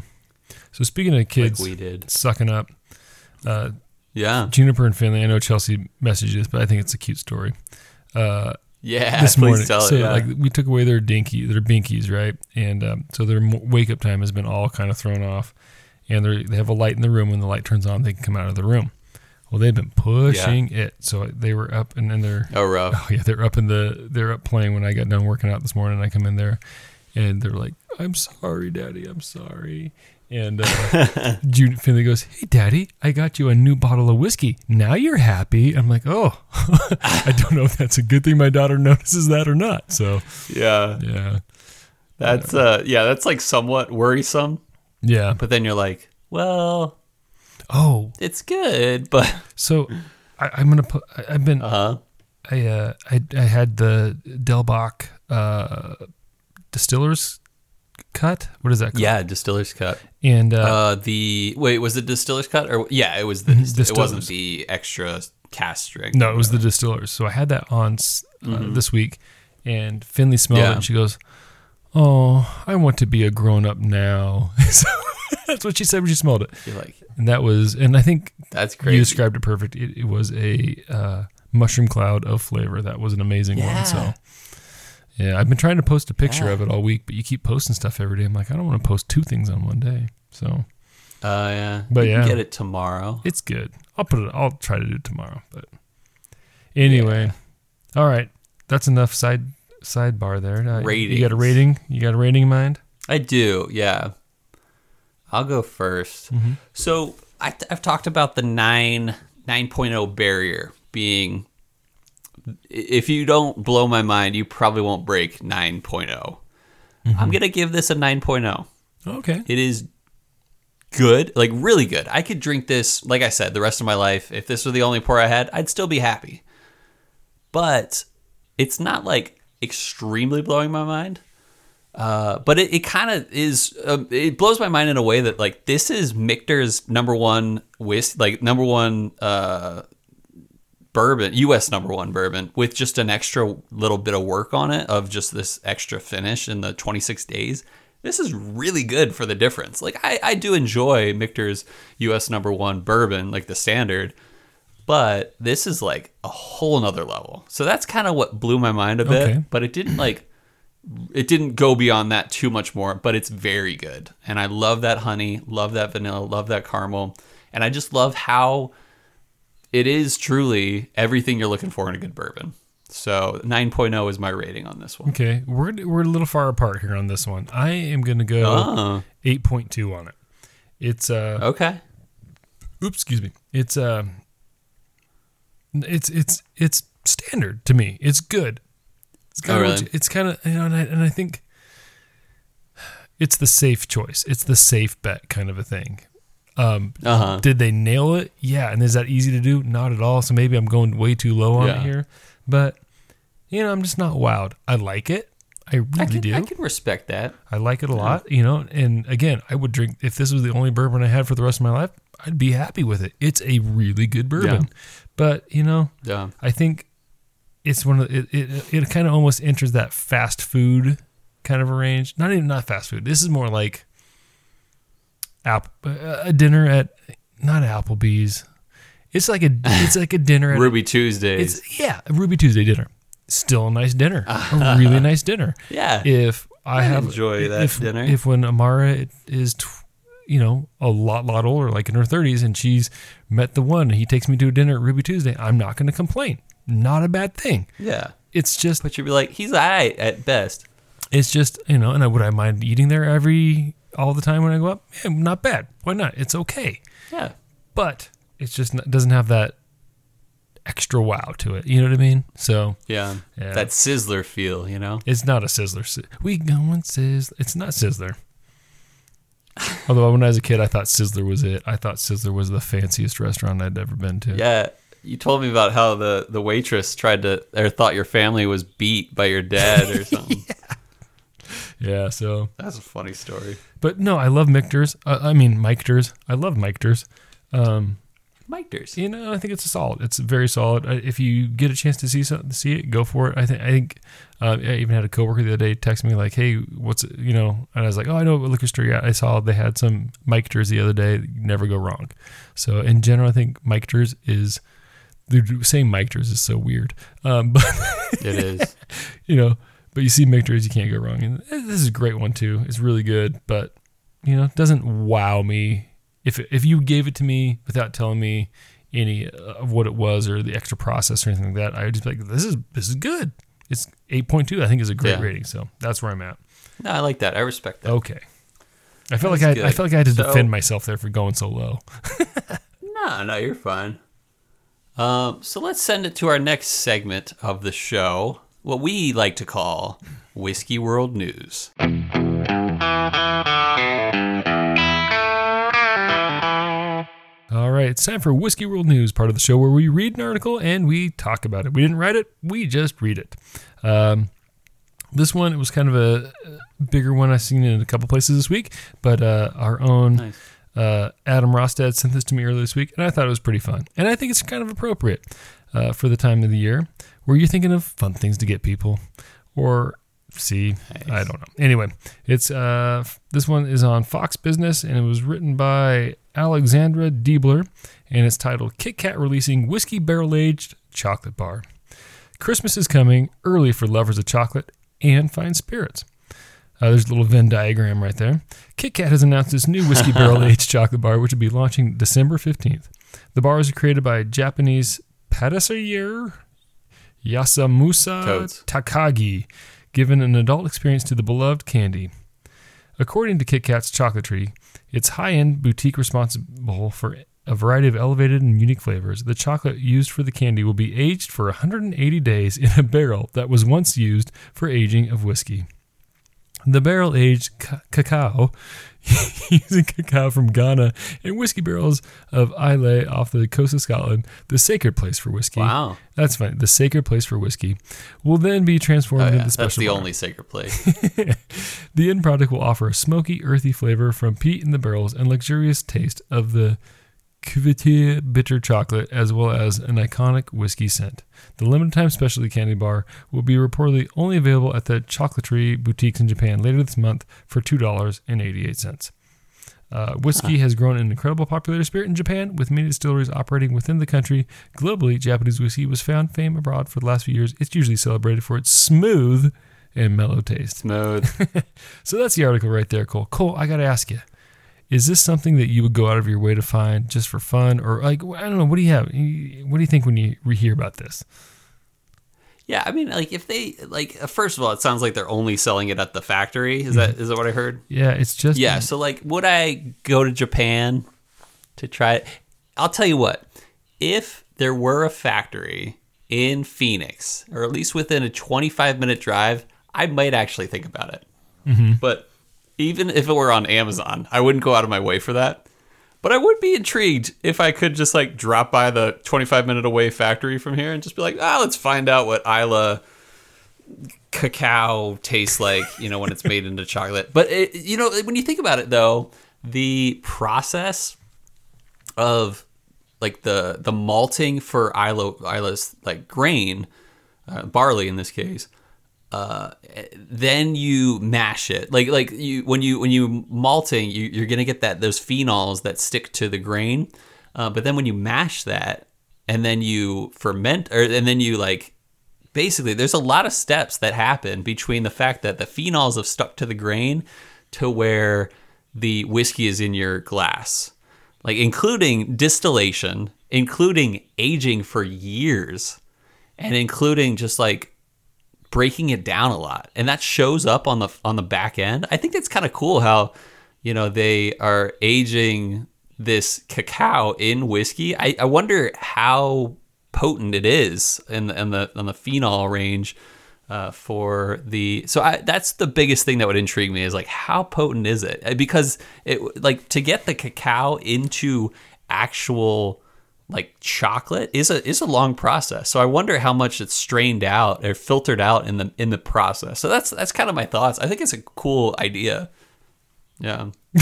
So speaking of kids like we did. sucking up, uh, Yeah. Juniper and Finley. I know Chelsea messaged this, but I think it's a cute story. Uh, Yeah. this morning. tell it, so yeah. like we took away their dinky, their binkies, right? And um, so their wake up time has been all kind of thrown off. And they they have a light in the room. When the light turns on, they can come out of the room. Well, they've been pushing it. So they were up and in their oh, rough. oh yeah, they're up in the they're up playing when I got done working out this morning. I come in there, and they're like, "I'm sorry, Daddy. I'm sorry." And uh, June Finley goes, "Hey, Daddy, I got you a new bottle of whiskey. Now you're happy." I'm like, "Oh, I don't know if that's a good thing. My daughter notices that or not." So Yeah. yeah, That's uh yeah, that's like somewhat worrisome, yeah. but then you're like, well, Oh, it's good, but so I, I'm gonna put. I, I've been. uh-huh. I uh, I I had the Delbach uh, distillers cut. What is that? Called? Yeah, distiller's cut. And uh, Uh the wait, was it distiller's cut or yeah, it was the Mhm, it wasn't the extra cast strength. No, it was the distillers. So I had that on uh, this week, and Finley smelled Mm-hmm. Yeah. it, and she goes, "Oh, I want to be a grown up now." so that's what she said when she smelled it, You're like, and that was, and I think that's you described it perfect. It, it was a uh, mushroom cloud of flavor. That was an amazing Yeah. one. So. Yeah, I've been trying to post a picture Yeah. of it all week, but you keep posting stuff every day. I'm like, I don't want to post two things on one day. So Uh, yeah. But You can yeah. get it tomorrow. it's good. I'll put it. I'll try to do it tomorrow. But anyway, all right. That's enough side sidebar there. Uh, You got a rating? You got a rating in mind? I do, yeah. I'll go 1st Mm-hmm. So I, I've talked about the 9 9.0 barrier being if you don't blow my mind, you probably won't break 9 Mm-hmm. I'm going to give this a 9.0. Okay. It is good, like really good. I could drink this, like I said, the rest of my life. If this were the only pour I had, I'd still be happy. But it's not like extremely blowing my mind. Uh, but it, it kind of is. Um, it blows my mind in a way that like this is Michter's number one whis like number one uh, bourbon, U.S. number one bourbon, with just an extra little bit of work on it of just this extra finish in the 26 days. This is really good for the difference. Like I, I do enjoy Michter's U.S. number one bourbon, like the standard, but this is like a whole nother level. So that's kind of what blew my mind a bit. Okay. But it didn't like it didn't go beyond that too much more, but it's very good. And I love that honey, love that vanilla, love that caramel. And I just love how it is truly everything you're looking for in a good bourbon. So 9.0 is my rating on this one. Okay. We're we're a little far apart here on this one. I am going to go Oh, 8.2 on it. It's uh okay. oops, excuse me. It's uh it's it's it's standard to me. It's good. It's Oh, kind of really? it's kind of you know and I, and I think it's the safe choice. It's the safe bet kind of a thing. Um Uh huh. did they nail it? Yeah, and is that easy to do? Not at all. So maybe I'm going way too low on Yeah. it here. But you know, I'm just not wowed. I like it. I really I can, do. I can respect that. I like it a lot, you know. And again, I would drink if this was the only bourbon I had for the rest of my life. I'd be happy with it. It's a really good bourbon, but you know, Yeah. I think it's one of the, it. It, it kind of almost enters that fast food kind of a range. Not even not fast food. This is more like app uh, a dinner at not Applebee's. It's like a it's like a dinner at Ruby Tuesday. it's yeah a Ruby Tuesday dinner. Still a nice dinner, a really nice dinner yeah. if I, I have enjoy that if, dinner. If when Amara is, tw- you know, a lot lot older, like in her thirties, and she's met the one, and he takes me to a dinner at Ruby Tuesday, I'm not going to complain. Not a bad thing. yeah. It's just, But you'd be like, he's alright at best. it's just, you know, and I, would I mind eating there every all the time when I go up? Yeah, not bad. Why not? It's okay. Yeah. But it's just not, doesn't have that extra wow to it. You know what I mean? So Yeah. Yeah. That sizzler feel, you know? It's not a Sizzler. Si- We going Sizzler. It's not Sizzler. Although when I was a kid, I thought Sizzler was it. I thought Sizzler was the fanciest restaurant I'd ever been to. Yeah. You told me about how the, the waitress tried to, or thought your family was beat by your dad or something. Yeah. yeah. So, That's a funny story. but no, I love Michter's. Uh, I mean, Michter's. I love Michter's. Um, Mike you know, I think it's a solid. It's very solid. If you get a chance to see something, see it, go for it. I think. I think. Uh, I even had a coworker the other day text me like, "Hey, what's it-" you know?" And I was like, "Oh, I know what liquor store. Yeah, I saw they had some Michter's the other day. Never go wrong." So in general, I think Michter's is. The saying Michter's is so weird, um, but It is. you know, but you see Michter's, you can't go wrong. And this is a great one too. It's really good, but you know, it doesn't wow me. If if you gave it to me without telling me any of what it was or the extra process or anything like that, I would just be like, this is this is good. It's eight point two. I think is a great Yeah. rating. So that's where I'm at. No, I like that. I respect that. Okay. I felt like I, I felt like I had to So- defend myself there for going so low. No, no, you're fine. Um, so let's send it to our next segment of the show, what we like to call Whiskey World News. All right, it's time for Whiskey World News, part of the show where we read an article and we talk about it. We didn't write it, we just read it. Um, this one, it was kind of a bigger one I've seen in a couple places this week, but uh, our own Nice. Uh, Adam Rostad sent this to me earlier this week, and I thought it was pretty fun. And I think it's kind of appropriate uh, for the time of the year where you're thinking of fun things to get people or see. I don't know. Anyway, it's uh, this one is on Fox Business, and it was written by Alexandra Diebler, and it's titled "Kit Kat releasing whiskey barrel aged chocolate bar." Christmas is coming early for lovers of chocolate and fine spirits. Uh, there's a little Venn diagram right there. Kit Kat has announced this new whiskey barrel aged chocolate bar, which will be launching December 15th. The bars are created by Japanese patissier Yasumasa Toads. Takagi, giving an adult experience to the beloved candy. According to Kit Kat's Chocolatory, its high end boutique responsible for a variety of elevated and unique flavors. The chocolate used for the candy will be aged for 180 days in a barrel that was once used for aging of whiskey. The barrel aged ca- cacao, using cacao from Ghana, and whiskey barrels of Islay off the coast of Scotland, the sacred place for whiskey. Wow. That's fine. The sacred place for whiskey will then be transformed Oh, into yeah, the special that's the bar. only sacred place. The end product will offer a smoky, earthy flavor from peat in the barrels and luxurious taste of the couverture bitter chocolate, as well as an iconic whiskey scent. The limited time specialty candy bar will be reportedly only available at the Chocolatory boutiques in Japan later this month for $2.88. Uh, whiskey has grown an incredible popularity spirit in Japan, with many distilleries operating within the country. Globally, Japanese whiskey was found fame abroad for the last few years. It's usually celebrated for its smooth and mellow taste. Smooth. So that's the article right there, Cole. Cole, I got to ask you, is this something that you would go out of your way to find just for fun, or like I don't know, what do you have? What do you think when you hear about this? Yeah, I mean, like if they like, uh, first of all, it sounds like they're only selling it at the factory. Is that is that what I heard? Yeah, it's just Yeah. So like, would I go to Japan to try it? I'll tell you what. If there were a factory in Phoenix, or at least within a 25 minute drive, I might actually think about it. But even if it were on Amazon, I wouldn't go out of my way for that. But I would be intrigued if I could just like drop by the 25 minute away factory from here and just be like, ah, let's find out what Islay cacao tastes like, you know, when it's made into chocolate. But it, you know, when you think about it, though, the process of like the the malting for Islay Islay's like grain, uh, barley in this case, uh, then you mash it. Like like you when you when you malting, you, you're gonna get that those phenols that stick to the grain. Uh, but then when you mash that and then you ferment, or and then you like basically there's a lot of steps that happen between the fact that the phenols have stuck to the grain to where the whiskey is in your glass like including distillation including aging for years and including just like breaking it down a lot and that shows up on the on the back end. I think it's kind of cool how you know they are aging this cacao in whiskey. I, I wonder how potent it is in the in the on the phenol range uh, for the so I, that's the biggest thing that would intrigue me is like how potent is it? Because it like to get the cacao into actual like chocolate is a is a long process. So i wonder how much it's strained out or filtered out in the in the process. So that's that's kind of my thoughts. I think it's a cool idea. Yeah.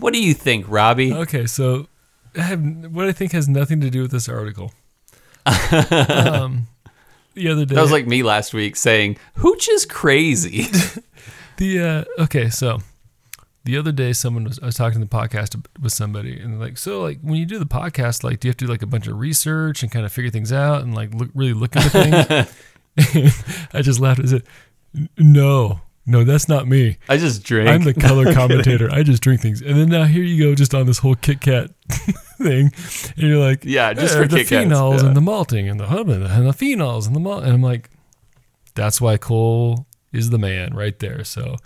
What do you think robbie? Okay, so I have what I think has nothing to do with this article. um, the other day, that was like me last week saying hooch is crazy. The uh, okay, so the other day, someone was I was talking to the podcast with somebody, and they're like, so like when you do the podcast, like do you have to do like a bunch of research and kind of figure things out and like look really look into things? I just laughed. I said, no, no, that's not me. i just drink I'm the color commentator. I just drink things. And then now here you go, just on this whole Kit Kat thing, and you're like, Yeah, just "Eh, for the Kit Kats, phenols yeah. and the malting and the hub and the phenols and the malt. And I'm like, that's why Cole is the man right there. So,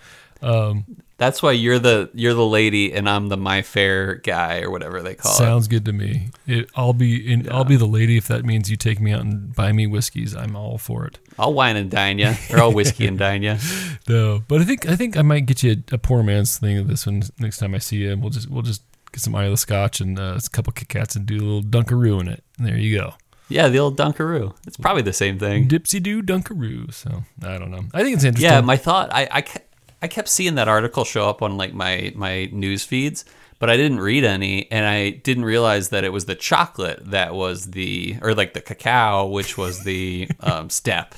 um, That's why you're the you're the lady and I'm the my fair guy or whatever they call it. sounds good to me. It, I'll be in. I'll be the lady if that means you take me out and buy me whiskeys. I'm all for it. I'll wine and dine ya, or I'll whiskey and dine ya. No, but I think I think I might get you a, a poor man's thing of this one next time I see you. And we'll just we'll just get some Islay Scotch and uh, a couple Kit Kats and do a little Dunkaroo in it. And there you go. Yeah, the old Dunkaroo. It's probably the same thing. Dipsy doo Dunkaroo. So I don't know. I think it's interesting. Yeah, my thought. I, I, I kept seeing that article show up on like my my news feeds, but I didn't read any, and I didn't realize that it was the chocolate that was the or like the cacao, which was the um, step.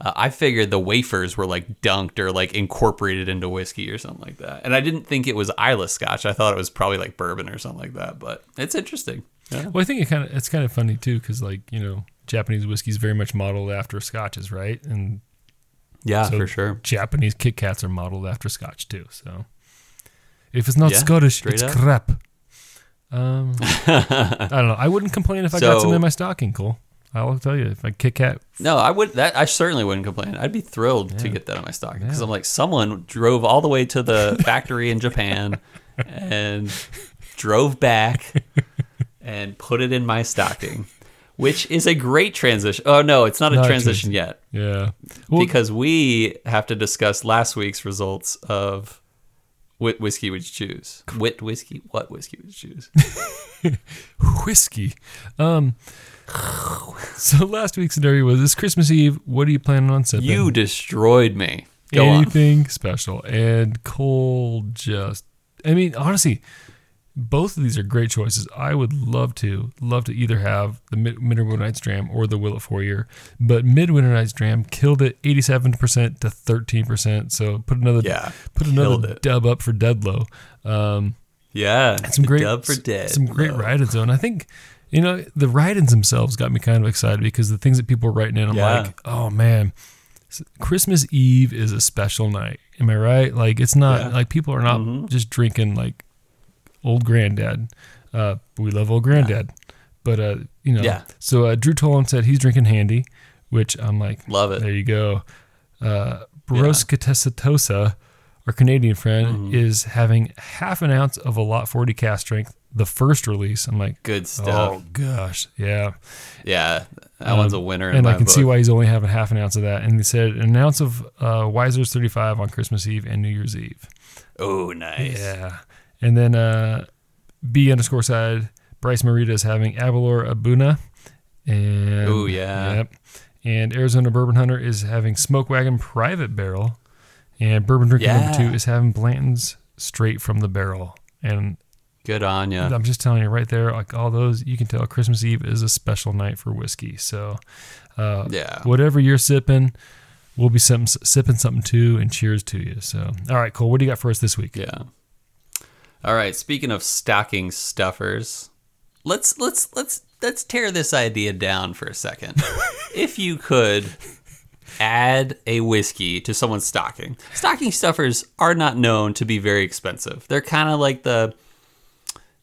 Uh, I figured the wafers were like dunked or like incorporated into whiskey or something like that, and I didn't think it was Islay Scotch. I thought it was probably like bourbon or something like that. But it's interesting. Yeah. Well, I think it kind of it's kind of funny too because like you know Japanese whiskey is very much modeled after scotches, right? And Yeah, So- for sure. Japanese Kit Kats are modeled after Scotch too. So if it's not Yeah, Scottish, it's up. crap. Um, I don't know. I wouldn't complain if I got So- some in my stocking, Cole. I'll tell you if I Kit Kat. No, I would. That I certainly wouldn't complain. I'd be thrilled to get that on my stocking because Yeah. I'm like, someone drove all the way to the factory in Japan and drove back and put it in my stocking, which is a great transition. Oh no, it's not a Not a transition yet Yeah. Well, because we have to discuss last week's results of what whiskey would you choose? Wit whiskey? What whiskey would you choose? whiskey. Um. So last week's scenario was this Christmas Eve. What are you planning on sipping? You destroyed me. Go on. anything special. And Cole just, I mean, honestly, both of these are great choices. I would love to, love to either have the Mid- Midwinter Night's Dram or the Willet Four Year, but Midwinter Night's Dram killed it, eighty-seven percent to thirteen percent. So put another, Yeah, put another dub up for Deadlow. Um, Yeah, some great dub for dead. some great write-ins though. And I think you know the write-ins themselves got me kind of excited because the things that people were writing in, I'm Yeah. like, oh man, Christmas Eve is a special night. Am I right? Like it's not Yeah. like people are not Mhm. just drinking like old granddad. Uh, we love old granddad, but uh, you know, Yeah. So uh, Drew Tolan said he's drinking handy, which I'm like, Love it. there you go. Uh, Tessitosa, our Canadian friend, Mm-hmm. is having half an ounce of a lot 40 cast strength, the first release. I'm like, Good stuff. oh gosh, yeah. Yeah, that Um, one's a winner. In and I can book. see why he's only having half an ounce of that. And he said an ounce of uh, Wiser's 35 on Christmas Eve and New Year's Eve. Oh, nice. Yeah. And then uh, B underscore side, Bryce Marita is having Aberlour A'bunadh. And Ooh, yeah. Yep. And Arizona Bourbon Hunter is having Smoke Wagon Private Barrel. And Bourbon Drinker Yeah. number two is having Blanton's Straight from the Barrel. And Good on you. I'm just telling you right there, like all those, you can tell Christmas Eve is a special night for whiskey. So, uh, Yeah. whatever you're sipping, we'll be sipping, sipping something too. And cheers to you. So, all right, Cole, what do you got for us this week? Yeah. All right. Speaking of stocking stuffers, let's let's let's let's tear this idea down for a second. if you could add a whiskey to someone's stocking, stocking stuffers are not known to be very expensive. They're kind of like the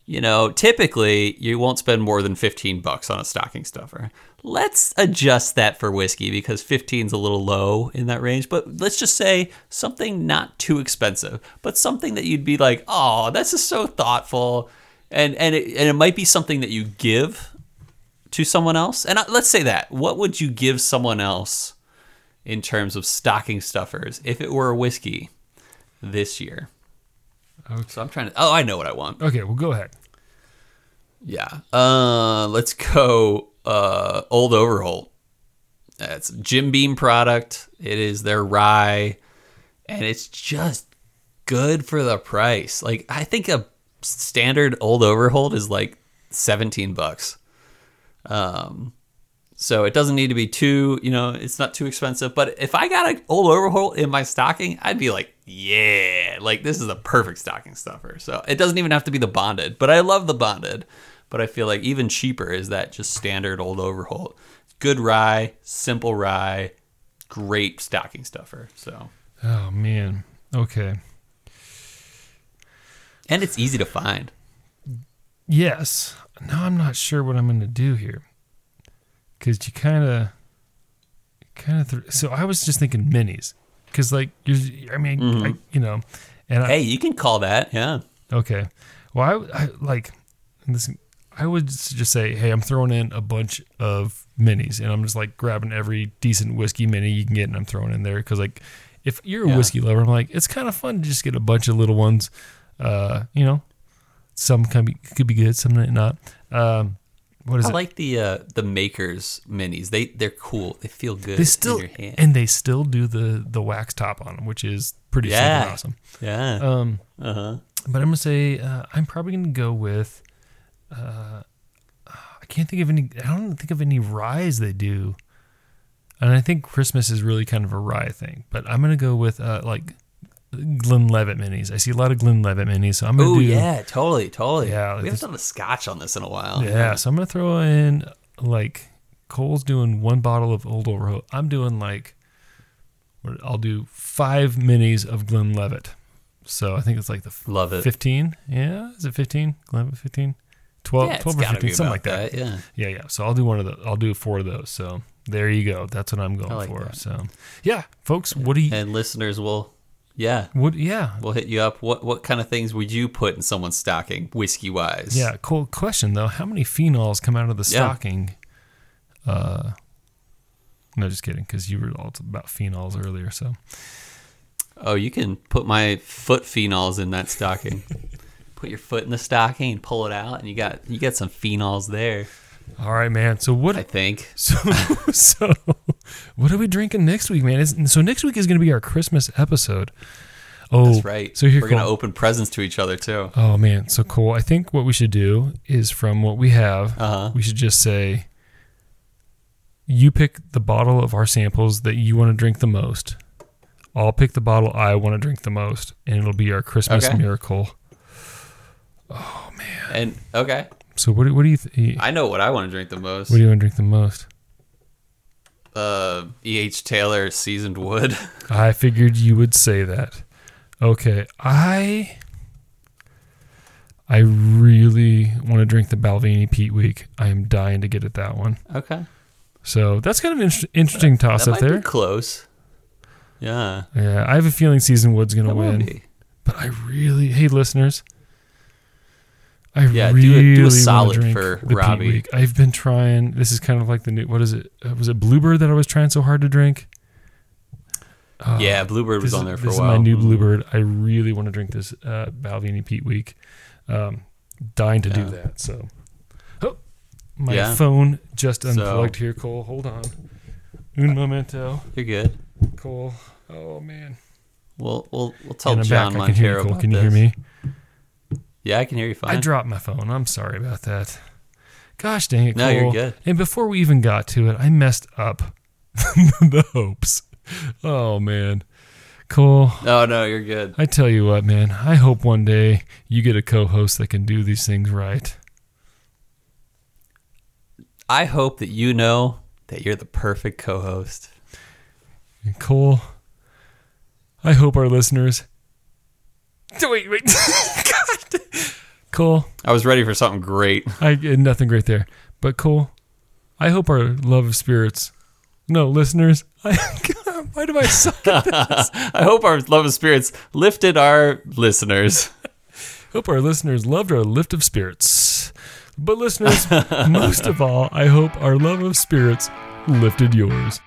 you know, typically you won't spend more than 15 bucks on a stocking stuffer. Let's adjust that for whiskey because 15 is a little low in that range, but let's just say something not too expensive, but something that you'd be like, "Oh, that's just so thoughtful." And and it, and it might be something that you give to someone else. And let's say that. What would you give someone else in terms of stocking stuffers if it were a whiskey this year? Okay. So I'm trying to Oh, I know what I want. Okay, well, go ahead. Yeah. Uh, let's go. Uh, Old Overholt. A Jim Beam product. It is their rye, and it's just good for the price. Like I think a standard Old Overholt is like seventeen bucks. Um, so it doesn't need to be too. You know, it's not too expensive. But if I got an Old Overholt in my stocking, I'd be like, yeah, like this is the perfect stocking stuffer. So it doesn't even have to be the bonded, but I love the bonded. But I feel like even cheaper is that just standard old Overholt. Good rye, simple rye, great stocking stuffer. So Oh, man. Okay. and it's easy to find. Yes. Now I'm not sure what I'm going to do here. Because you kind of, kind of, th- so I was just thinking minis. Because, like, you're, I mean, mm-hmm. I, you know, and I, Hey, you can call that, yeah. Okay. Well, I, I like this. I would just say, hey, I'm throwing in a bunch of minis, and I'm just like grabbing every decent whiskey mini you can get, and I'm throwing in there because, like, if you're a Yeah. whiskey lover, I'm like, it's kind of fun to just get a bunch of little ones. Uh, you know, some can be could be good, some might not. Um, what is it? I it? like the uh, the makers minis. They they're cool. They feel good they still in your hand. and they still do the the wax top on them, which is pretty Yeah. super awesome. yeah. Um, Uh huh. but I'm gonna say uh, I'm probably gonna go with. Uh, I can't think of any. I don't think of any ryes they do, and I think Christmas is really kind of a rye thing. But I'm gonna go with uh, like levitt minis. I see a lot of Glenlivet minis, so I'm gonna Oh do yeah, totally, totally. Yeah, like we haven't done a scotch on this in a while. Yeah, so I'm gonna throw in like Cole's doing one bottle of Old Overholt. I'm doing like I'll do five minis of Glenlivet. So I think it's like the love it. 15. Yeah, is it 15? Glenlivet 15? 12, yeah, 12 or 15, something like that. Yeah. Yeah, yeah. So I'll do one of those. I'll do four of those. So there you go. That's what I'm going like for. that. So yeah, folks, what do you? And listeners will, yeah, What? Yeah, we'll hit you up. What what kind of things would you put in someone's stocking, whiskey wise? yeah. Cool question though. How many phenols come out of the Yeah. stocking? Uh, no, just kidding. Because you were all about phenols earlier. So Oh, you can put my foot phenols in that stocking. put your foot in the stocking and pull it out, and you got you got some phenols there. all right, man. So what? I think. So so what are we drinking next week, man? So next week is going to be our Christmas episode. Oh, That's right. So here, we're gonna open presents to each other too. Oh man, so cool. I think what we should do is from what we have, Uh huh. we should just say you pick the bottle of our samples that you want to drink the most. I'll pick the bottle I want to drink the most, and it'll be our Christmas Okay. miracle. And okay, So what do, what do you th- I know what I want to drink the most. what do you want to drink the most? uh, E. H. Taylor seasoned wood. I figured you would say that. Okay, I I really want to drink the Balvenie Peat Week. I am dying to get at that one. okay, So that's kind of an inter- interesting toss that up there. be close. Yeah, Yeah, I have a feeling Seasoned Wood's gonna that win, be. but I really, hey listeners, I Yeah, do really a- do a solid drink for Robbie. Week. I've been trying. This is kind of like the new. What is it? Uh, was it Bluebird that I was trying so hard to drink? Oh, yeah, Bluebird was on there for this a while. is my new Mhm. Bluebird. I really want to drink this uh, Balvenie Peat Week. Um, dying to do that. So, oh, my Yeah. phone just So- unplugged here. Cole, hold on. Un momento, You're good. Cole. Oh man. We'll we'll we'll tell John back. I can hear you, Cole. Can you this. hear me? Yeah, I can hear you fine. I dropped my phone. I'm sorry about that. Gosh dang it, No, you're good. And before we even got to it, I messed up the hopes. Oh man, Cole. No, no, you're good. I tell you what, man. I hope one day you get a co-host that can do these things right. I hope that you know that you're the perfect co-host. And Cole, I hope our listeners. Wait, wait. God. Cole, I was ready for something great. I uh, nothing great there. But cool. I hope our love of spirits. No, listeners. I, why do I suck? This? I hope our love of spirits lifted our listeners. hope our listeners loved our lift of spirits. But listeners, most of all, I hope our love of spirits lifted yours.